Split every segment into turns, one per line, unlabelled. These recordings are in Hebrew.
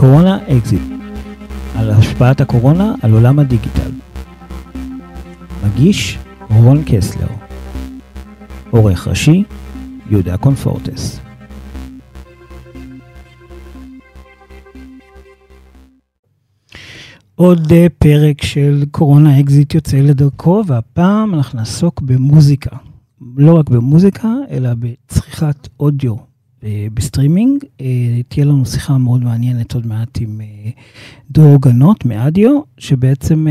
קורונה אקזיט, על השפעת הקורונה על עולם הדיגיטל. מגיש רון קסלר. עורך ראשי יהודה קונפורטס. עוד אה, פרק של קורונה אקזיט יוצא לדרכו, והפעם אנחנו נעסוק במוזיקה. לא רק במוזיקה, אלא בצריכת אודיו בסטרימינג. אה, תהיה לנו שיחה מאוד מעניינת עוד מעט עם דרור גנות מאדיו, שבעצם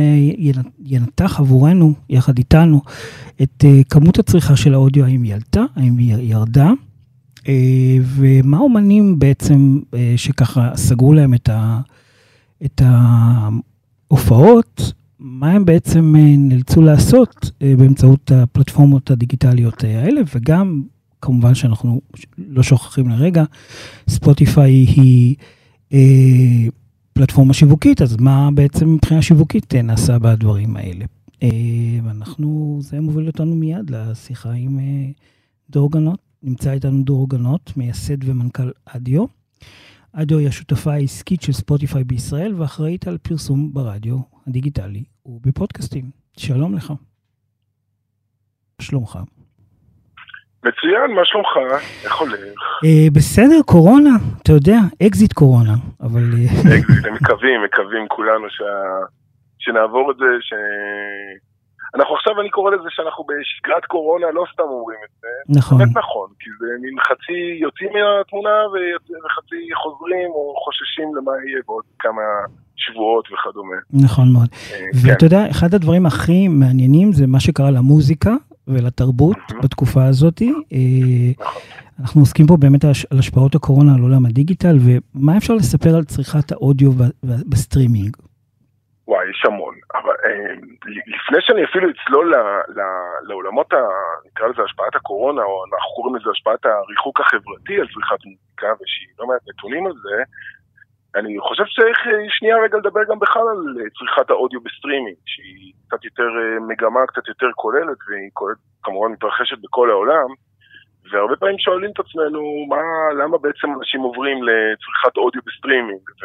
ינתח עבורנו, יחד איתנו, את כמות הצריכה של האודיו, האם היא עלתה, האם היא ירדה, ומה אומנים בעצם שככה סגרו להם את. את ההופעות, מה הם בעצם אה, נאלצו לעשות אה, באמצעות הפלטפורמות הדיגיטליות אה, האלה, וגם, כמובן שאנחנו לא שוכחים לרגע, ספוטיפיי היא אה, פלטפורמה שיווקית, אז מה בעצם מבחינה שיווקית נעשה בדברים האלה? ואנחנו, זה מוביל אותנו מיד לשיחה עם דור גנות. נמצא איתנו דור גנות, מייסד ומנכ"ל אדיו. אדיו היא השותפה העסקית של ספוטיפיי בישראל ואחראית על פרסום ברדיו הדיגיטלי ובפודקאסטים. שלום לך. שלומך?
מצוין, מה שלומך? איך הולך?
אה, בסדר, קורונה, אתה יודע, אקזיט קורונה, אבל...
אה, אקזיט, הם מקווים, מקווים כולנו. שנעבור את זה, ש... אנחנו עכשיו, אני קורא לזה שאנחנו בשגרת קורונה, לא סתם אומרים את זה.
נכון.
באמת נכון, כי זה מין חצי יוצאים מהתמונה וחצי חוזרים או חוששים למה יהיה בעוד כמה שבועות וכדומה.
נכון מאוד. אה, ואתה כן. יודע, אחד הדברים הכי מעניינים זה מה שקרה למוזיקה ולתרבות בתקופה הזאת. אה, נכון. אנחנו עוסקים פה באמת על השפעות הקורונה על עולם הדיגיטל, ומה אפשר לספר על צריכת האודיו בסטרימינג?
וואי, יש המון. אבל אה, לפני שאני אפילו אצלול לעולמות, ה, נקרא לזה השפעת הקורונה, או אנחנו קוראים לזה השפעת הריחוק החברתי על צריכת מוזיקה, ושהיא לא מעט נתונים על זה, אני חושב שצריך אה, שנייה רגע לדבר גם בכלל על אה, צריכת האודיו בסטרימינג, שהיא קצת יותר מגמה, קצת יותר כוללת, והיא כוללת, כמובן מתרחשת בכל העולם. והרבה פעמים שואלים את עצמנו, מה, למה בעצם אנשים עוברים לצריכת אודיו בסטרימינג? ו...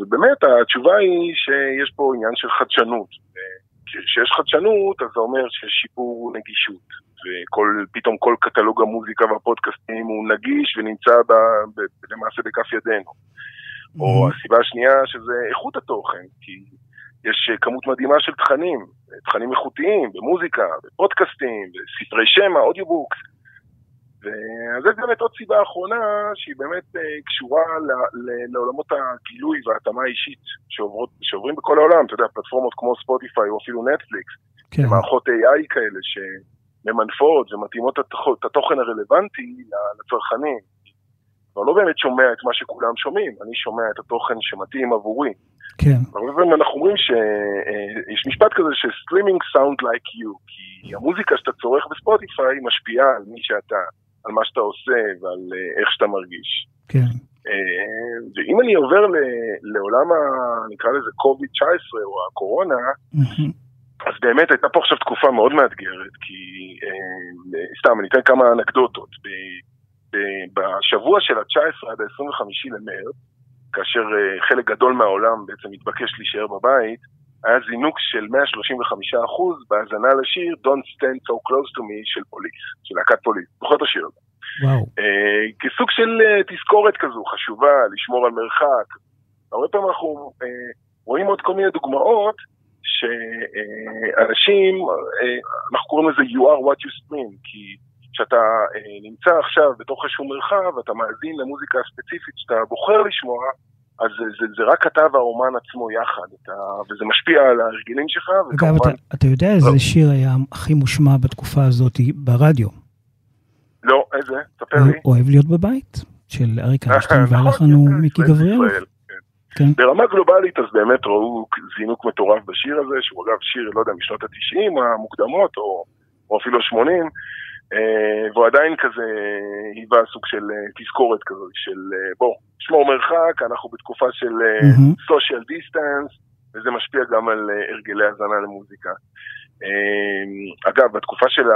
ובאמת התשובה היא שיש פה עניין של חדשנות. כשיש חדשנות, אז זה אומר שיש שיפור נגישות. ופתאום כל קטלוג המוזיקה והפודקאסטים הוא נגיש ונמצא ב, ב, למעשה בכף ידינו. Mm-hmm. או הסיבה השנייה שזה איכות התוכן, כי יש כמות מדהימה של תכנים, תכנים איכותיים במוזיקה, בפודקאסטים, בספרי שמע, audiobooks. וזו באמת עוד סיבה אחרונה שהיא באמת uh, קשורה ל, ל, לעולמות הגילוי וההתאמה האישית שעוברות, שעוברים בכל העולם, אתה יודע, פלטפורמות כמו ספוטיפיי או אפילו נטפליקס, כן. מערכות AI כאלה שממנפות ומתאימות את התוכן הרלוונטי לצרכנים. כבר לא באמת שומע את מה שכולם שומעים, אני שומע את התוכן שמתאים עבורי.
כן.
הרבה פעמים אנחנו אומרים שיש אה, משפט כזה ש-streaming sound like you, כי המוזיקה שאתה צורך בספוטיפיי משפיעה על מי שאתה. על מה שאתה עושה ועל אה, איך שאתה מרגיש.
כן.
אה, ואם אני עובר לעולם, ה, נקרא לזה קוביד-19 או הקורונה, אז באמת הייתה פה עכשיו תקופה מאוד מאתגרת, כי אה, סתם, אני אתן כמה אנקדוטות. בשבוע של ה-19 עד ה-25 למרץ, כאשר חלק גדול מהעולם בעצם התבקש להישאר בבית, היה זינוק של 135% בהאזנה לשיר Don't Stand So Close to Me של פוליס, של להקת פוליס. זוכר את השיר הזה.
וואו.
Uh, כסוג של uh, תזכורת כזו חשובה, לשמור על מרחק. הרבה פעמים אנחנו uh, רואים עוד כל מיני דוגמאות שאנשים, uh, אנחנו קוראים לזה You are what you stream, כי כשאתה uh, נמצא עכשיו בתוך איזשהו מרחב, אתה מאזין למוזיקה הספציפית שאתה בוחר לשמוע, אז זה, זה, זה רק אתה והאומן עצמו יחד, אתה, וזה משפיע על ההרגלים שלך,
וכמובן... אגב, אתה, אתה יודע איזה לא. שיר היה הכי מושמע בתקופה הזאת ברדיו?
לא, איזה? ספר לי.
אוהב להיות בבית, של אריק איינשטיין, נכון, והלך לנו מיקי גבריאל. כן.
ברמה גלובלית אז באמת ראו זינוק מטורף בשיר הזה, שהוא אגב שיר, לא יודע, משנות ה-90 המוקדמות, או, או אפילו ה-80, אה, והוא עדיין כזה היווה סוג של אה, תזכורת כזאת, של אה, בוא, שמור מרחק, אנחנו בתקופה של social distance, וזה משפיע גם על הרגלי האזנה למוזיקה. אגב, בתקופה של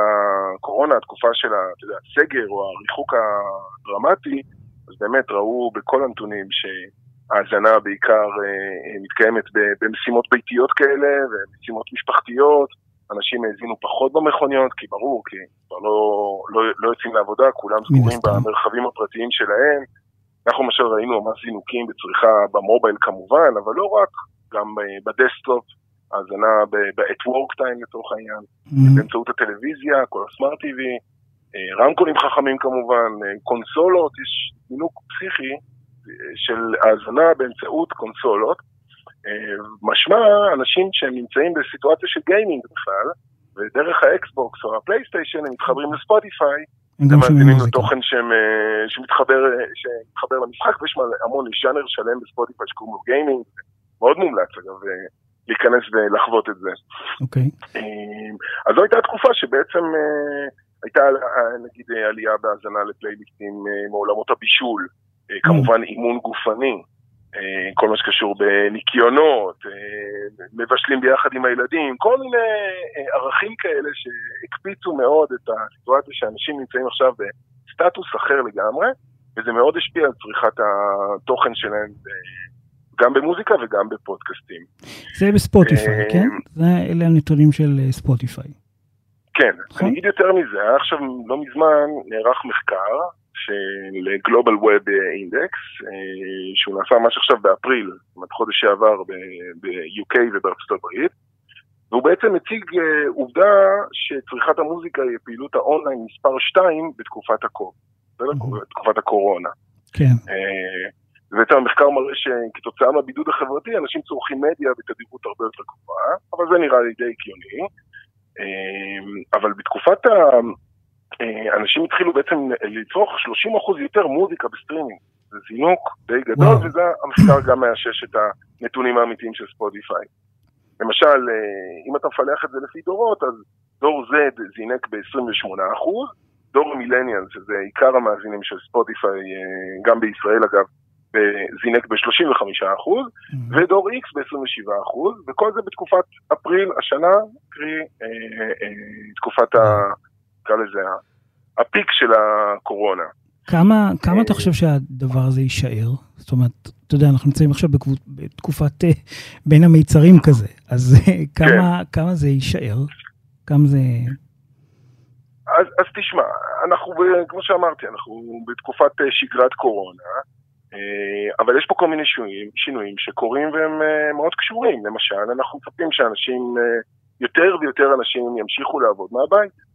הקורונה, התקופה של הסגר או הריחוק הדרמטי, אז באמת ראו בכל הנתונים ש... ההאזנה בעיקר מתקיימת במשימות ביתיות כאלה ומשימות משפחתיות. אנשים האזינו פחות במכוניות, כי ברור, כי כבר לא, לא, לא יוצאים לעבודה, כולם סגורים במרחבים הפרטיים שלהם. אנחנו למשל ראינו ממש זינוקים בצריכה ב mobile כמובן, אבל לא רק, גם ב desktop, האזנה ב-at work time לצורך העניין, mm-hmm. באמצעות הטלוויזיה, כל ה smart TV, אה, רמקולים חכמים כמובן, אה, קונסולות, יש זינוק פסיכי אה, של האזנה באמצעות קונסולות. משמע אנשים שהם נמצאים בסיטואציה של גיימינג בכלל, ודרך האקסבוקס או הפלייסטיישן הם מתחברים לספוטיפיי, הם מאזינים לתוכן שמתחבר, שמתחבר למשחק, ויש המון ז'אנר שלם בספוטיפיי שקוראים לו גיימינג, מאוד מומלץ אגב להיכנס ולחוות את זה.
אוקיי.
Okay. אז זו הייתה תקופה שבעצם הייתה נגיד עלייה בהאזנה לפלייליסטים מעולמות הבישול. כמובן אימון גופני. אה, כל מה שקשור בניקיונות, אה, מבשלים ביחד עם הילדים, כל מיני אה, ערכים כאלה שהקפיצו מאוד את הסיטואציה שאנשים נמצאים עכשיו בסטטוס אחר לגמרי, וזה מאוד השפיע על צריכת התוכן שלהם גם במוזיקה וגם בפודקאסטים.
זה בספוטיפיי, כן? זה, אלה הנתונים של ספוטיפיי.
כן, נכון? אני אגיד יותר מזה, עכשיו לא מזמן נערך מחקר של Global Web Index, אה, שהוא נעשה ממש עכשיו באפריל, זאת אומרת חודש שעבר ב-UK ובארצות הברית, והוא בעצם מציג אה, עובדה שצריכת המוזיקה היא פעילות האונליין מספר 2 בתקופת הקור, בתקופת הקורונה.
כן.
ובעצם אה, המחקר מראה שכתוצאה מהבידוד החברתי אנשים צורכים מדיה בתדירות הרבה יותר גבוהה, אבל זה נראה לי די הגיוני. אבל בתקופת ה... אה, אנשים התחילו בעצם לצרוך 30% יותר מוזיקה בסטרימינג. זה זינוק די גדול, וואו. וזה המחקר גם מאשש את הנתונים האמיתיים של ספוטיפיי. למשל, אה, אם אתה מפלח את זה לפי דורות, אז דור Z זינק ב-28%, דור מילניאל, שזה עיקר המאזינים של ספוטיפיי, אה, גם בישראל אגב, זינק ב-35%, mm-hmm. ודור X ב-27%, וכל זה בתקופת אפריל השנה, קרי תקופת ה... נקרא לזה הפיק של הקורונה.
כמה, כמה אתה חושב שהדבר הזה יישאר? זאת אומרת, אתה יודע, אנחנו נמצאים עכשיו בתקופת אה, בין המיצרים כזה, אז אה, כמה, כן. כמה זה יישאר? כמה זה...
אז, אז תשמע, אנחנו, כמו שאמרתי, אנחנו בתקופת אה, שגרת קורונה, אבל יש פה כל מיני שינויים, שינויים שקורים והם מאוד קשורים. למשל, אנחנו מצפים שאנשים, יותר ויותר אנשים ימשיכו לעבוד מהבית.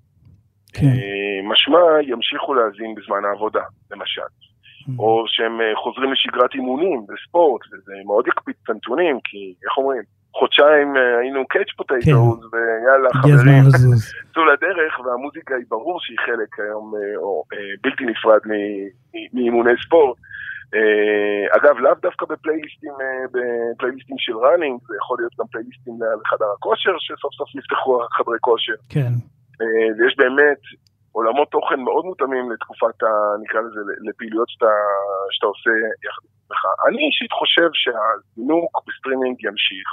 כן. אה, משמע ימשיכו להאזין בזמן העבודה, למשל. Mm-hmm. או שהם אה, חוזרים לשגרת אימונים בספורט, וזה מאוד יקפיץ את הנתונים, כי איך אומרים, חודשיים אה, היינו קאץ' פוטטוס, כן. ויאללה חברים, צאו לדרך, והמוזיקה היא ברור שהיא חלק היום, או בלתי נפרד מאימוני ספורט. אגב, לאו דווקא בפלייליסטים, בפלייליסטים של ראנינג, זה יכול להיות גם פלייליסטים לחדר הכושר, שסוף סוף נפתחו חדרי כושר.
כן.
אה, ויש באמת עולמות תוכן מאוד מותאמים לתקופת, ה, נקרא לזה, לפעילויות שאתה, שאתה עושה יחד עצמך. אני אישית חושב שהזינוק בסטרימינג ימשיך.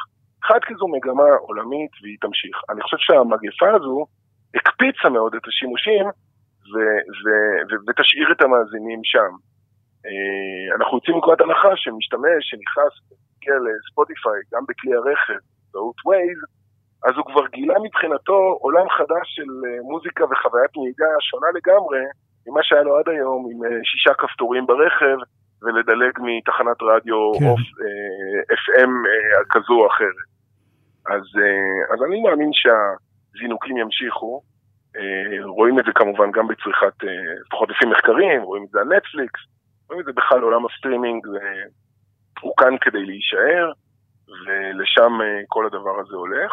אחד כי זו מגמה עולמית והיא תמשיך. אני חושב שהמגפה הזו הקפיצה מאוד את השימושים ו, ו, ו, ותשאיר את המאזינים שם. אה, אנחנו יוצאים מנקודת הנחה שמשתמש שנכנס לספוטיפיי, גם בכלי הרכב, באמצעות ווייז, אז הוא כבר גילה מבחינתו עולם חדש של אה, מוזיקה וחוויית נהיגה שונה לגמרי ממה שהיה לו עד היום עם אה, שישה כפתורים ברכב ולדלג מתחנת רדיו כן. אוף אה, FM אה, כזו או אחרת. אז, אה, אז אני מאמין שהזינוקים ימשיכו. אה, רואים את זה כמובן גם בצריכת, אה, לפחות לפי מחקרים, רואים את זה על נטפליקס, רואים את זה בכלל עולם הסטרימינג, הוא כאן כדי להישאר. ולשם אה, כל הדבר הזה הולך.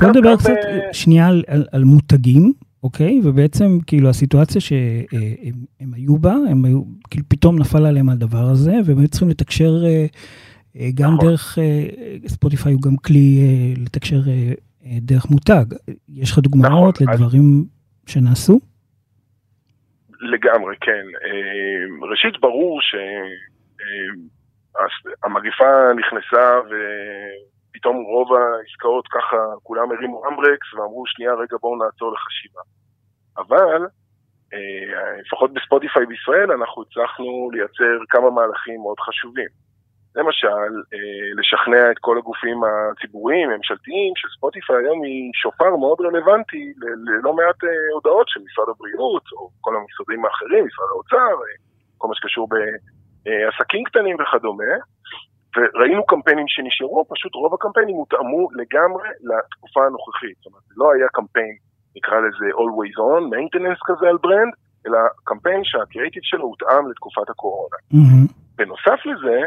בוא נדבר קצת. אה, שנייה על, על, על מותגים, אוקיי? ובעצם כאילו הסיטואציה שהם היו בה, הם היו, כאילו פתאום נפל עליהם הדבר הזה, והם היו צריכים לתקשר אה, גם נכון. דרך, ספוטיפיי הוא גם כלי לתקשר דרך מותג. יש לך דוגמאות נכון, לדברים אז... שנעשו?
לגמרי, כן. ראשית, ברור ש... המגפה נכנסה ופתאום רוב העסקאות ככה, כולם הרימו אמברקס ואמרו שנייה רגע בואו נעצור לחשיבה. אבל אה, לפחות בספוטיפיי בישראל אנחנו הצלחנו לייצר כמה מהלכים מאוד חשובים. למשל, לשכנע את כל הגופים הציבוריים, הממשלתיים, שספוטיפיי היום היא שופר מאוד רלוונטי ללא מעט הודעות של משרד הבריאות, או כל המשרדים האחרים, משרד האוצר, כל מה שקשור בעסקים קטנים וכדומה. וראינו קמפיינים שנשארו, פשוט רוב הקמפיינים הותאמו לגמרי לתקופה הנוכחית. זאת אומרת, לא היה קמפיין, נקרא לזה always on, maintenance כזה על ברנד, אלא קמפיין שהקריאיטיב שלו הותאם לתקופת הקורונה. Mm-hmm. בנוסף לזה,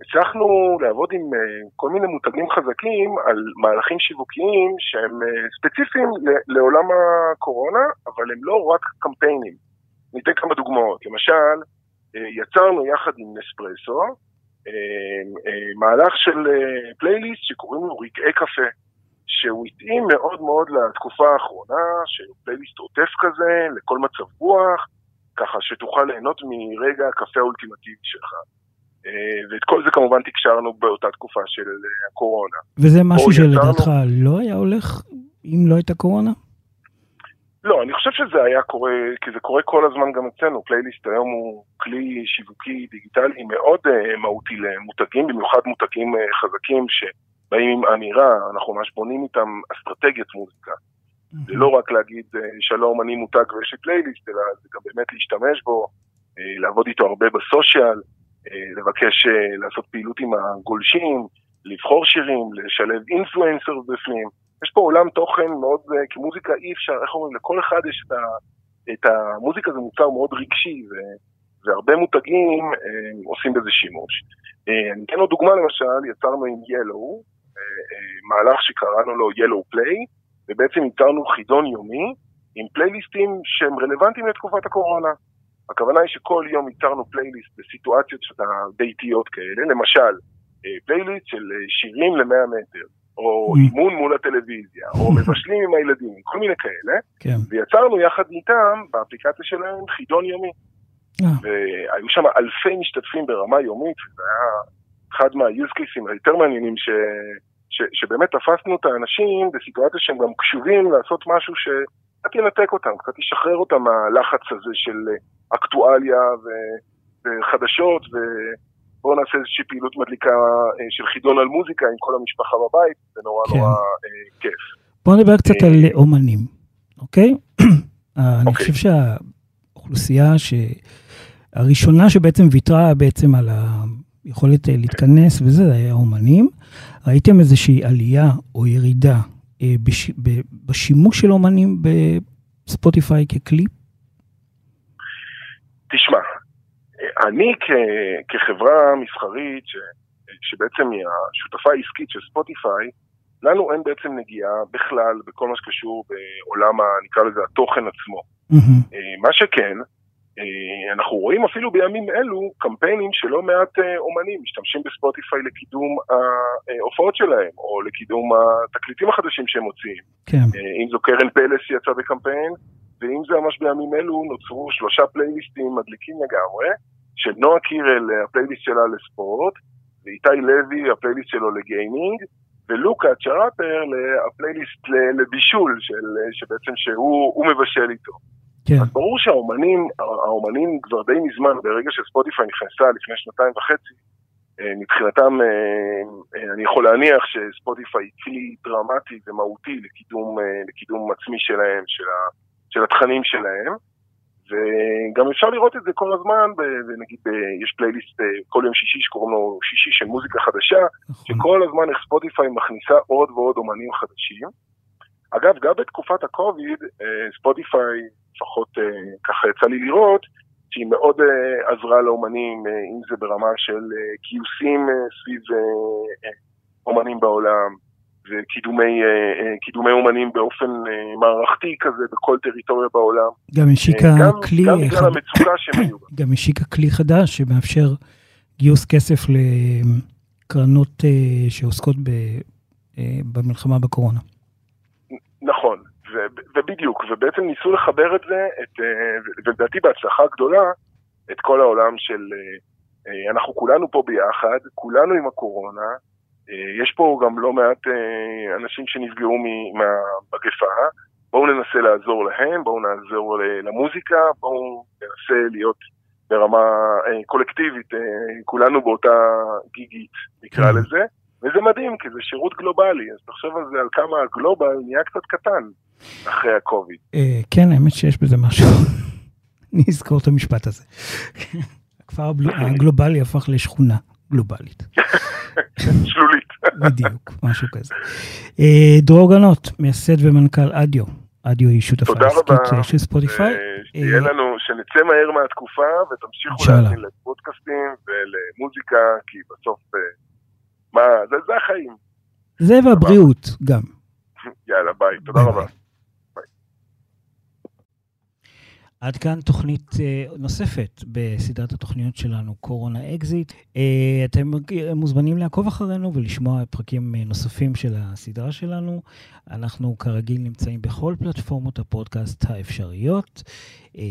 הצלחנו לעבוד עם uh, כל מיני מותגים חזקים על מהלכים שיווקיים שהם uh, ספציפיים לעולם הקורונה, אבל הם לא רק קמפיינים. ניתן כמה דוגמאות. למשל, יצרנו יחד עם נספרסו, מהלך של פלייליסט שקוראים לו רגעי קפה, שהוא התאים מאוד מאוד לתקופה האחרונה, שהוא פלייליסט עוטף כזה, לכל מצב רוח, ככה שתוכל ליהנות מרגע הקפה האולטימטיבי שלך. ואת כל זה כמובן תקשרנו באותה תקופה של הקורונה.
וזה משהו שלדעתך יצרנו... לא היה הולך אם לא הייתה קורונה?
לא, אני חושב שזה היה קורה, כי זה קורה כל הזמן גם אצלנו. פלייליסט היום הוא כלי שיווקי דיגיטלי מאוד uh, מהותי למותגים, במיוחד מותגים uh, חזקים שבאים עם אמירה, אנחנו ממש בונים איתם אסטרטגיית מוזיקה. זה לא רק להגיד uh, שלום, אני מותג ויש לי פלייליסט, אלא זה גם באמת להשתמש בו, uh, לעבוד איתו הרבה בסושיאל, uh, לבקש uh, לעשות פעילות עם הגולשים, לבחור שירים, לשלב אינפלואנסר בפנים. יש פה עולם תוכן מאוד, אה, כי מוזיקה אי אפשר, איך אומרים, לכל אחד יש את, ה, את המוזיקה זה מוצר מאוד רגשי, ו, והרבה מותגים אה, עושים בזה שימוש. אה, אני אתן לו דוגמה למשל, יצרנו עם ילו, אה, אה, מהלך שקראנו לו ילו פליי, ובעצם יצרנו חידון יומי עם פלייליסטים שהם רלוונטיים לתקופת הקורונה. הכוונה היא שכל יום ייצרנו פלייליסט בסיטואציות ביתיות כאלה, למשל, אה, פלייליסט של שירים למאה מטר. או mm. אימון מול הטלוויזיה, או מבשלים עם הילדים, כל מיני כאלה, כן. ויצרנו יחד איתם, באפליקציה שלהם, חידון יומי. אה. והיו שם אלפי משתתפים ברמה יומית, וזה היה אחד מה-use cases היותר מעניינים, ש... ש... שבאמת תפסנו את האנשים בסיטואציה שהם גם קשובים לעשות משהו שקצת ינתק אותם, קצת ישחרר אותם מהלחץ הזה של אקטואליה ו... וחדשות, ו... בואו נעשה איזושהי פעילות מדליקה אה, של חידון על מוזיקה עם כל המשפחה בבית, זה נורא כן. נורא אה, כיף.
בואו נדבר קצת על אה, אומנים, אוקיי? אני אוקיי. חושב שהאוכלוסייה הראשונה שבעצם ויתרה בעצם על היכולת להתכנס וזה, זה היה אומנים. ראיתם איזושהי עלייה או ירידה בשימוש של אומנים בספוטיפיי ככלי?
תשמע, אני כ- כחברה מסחרית, ש- שבעצם היא השותפה העסקית של ספוטיפיי, לנו אין בעצם נגיעה בכלל בכל מה שקשור בעולם, ה, נקרא לזה, התוכן עצמו. Mm-hmm. מה שכן, אה, אנחנו רואים אפילו בימים אלו קמפיינים שלא מעט אה, אומנים משתמשים בספוטיפיי לקידום ההופעות שלהם, או לקידום התקליטים החדשים שהם מוציאים. כן. אם זו קרן פלס שיצא בקמפיין, ואם זה ממש בימים אלו, נוצרו שלושה פלייליסטים מדליקים לגמרי, של נועה קירל, הפלייליסט שלה לספורט, ואיתי לוי, הפלייליסט שלו לגיימינג, ולוקה צ'ראפר, הפלייליסט לבישול, של, שבעצם שהוא מבשל איתו. כן. אז ברור שהאומנים, האומנים כבר די מזמן, ברגע שספוטיפיי נכנסה לפני שנתיים וחצי, אה, מבחינתם אה, אה, אני יכול להניח שספוטיפיי היא כלי דרמטי ומהותי לקידום, לקידום עצמי שלהם, של, ה, של התכנים שלהם. וגם אפשר לראות את זה כל הזמן, ונגיד יש פלייליסט כל יום שישי שקוראים לו שישי של מוזיקה חדשה, נכון. שכל הזמן איך ספוטיפיי מכניסה עוד ועוד אומנים חדשים. אגב, גם בתקופת הקוביד, ספוטיפיי, לפחות ככה יצא לי לראות, שהיא מאוד עזרה לאומנים, אם זה ברמה של גיוסים סביב אומנים בעולם, וקידומי אה, אה, אומנים באופן אה, מערכתי כזה בכל טריטוריה בעולם.
גם השיקה כלי...
גם בגלל המצוקה שהם היו.
גם השיקה כלי חדש שמאפשר גיוס כסף לקרנות שעוסקות ב, במלחמה בקורונה.
נכון, ובדיוק, ובעצם ניסו לחבר את זה, את, ולדעתי בהצלחה גדולה, את כל העולם של אנחנו כולנו פה ביחד, כולנו עם הקורונה, יש פה גם לא מעט אה, אנשים שנפגעו מהמגפה, בואו ננסה לעזור להם, בואו נעזור למוזיקה, בואו ננסה להיות ברמה אה, קולקטיבית, אה, כולנו באותה גיגית, נקרא
כן.
לזה, וזה מדהים, כי זה שירות גלובלי, אז תחשוב על זה, על כמה הגלובל נהיה קצת קטן אחרי הקוביד.
אה, כן, האמת שיש בזה משהו. אני אזכור את המשפט הזה. הכפר הגלובלי הפך לשכונה גלובלית.
שלולית.
בדיוק, משהו כזה. אה, דרור גנות, מייסד ומנכ"ל אדיו. אדיו היא שותפה עסקית. אה, של ספוטיפיי.
שתהיה
אה,
לנו, שנצא מהר מהתקופה ותמשיכו. להאזין לפודקאסטים ולמוזיקה, כי בסוף, אה, מה, זה, זה החיים.
זה והבריאות גם.
יאללה, ביי, תודה רבה.
ביי. עד כאן תוכנית אה, נוספת בסדרת התוכניות שלנו, קורונה אקזיט. אה, אתם מוזמנים לעקוב אחרינו ולשמוע פרקים אה, נוספים של הסדרה שלנו. אנחנו כרגיל נמצאים בכל פלטפורמות הפודקאסט האפשריות,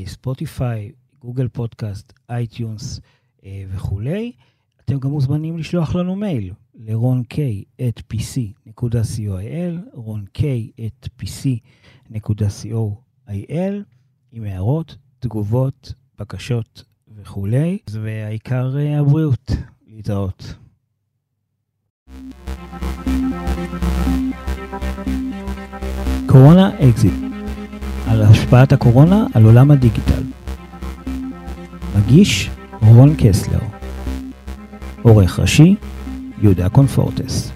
ספוטיפיי, גוגל פודקאסט, אייטיונס וכולי. אתם גם מוזמנים לשלוח לנו מייל לרון קיי את pc.coil, רון קיי at pc.co.il, עם הערות, תגובות, בקשות וכולי, והעיקר אה, הבריאות. להתראות. קורונה אקזיט על השפעת הקורונה על עולם הדיגיטל. מגיש רון קסלר עורך ראשי יהודה קונפורטי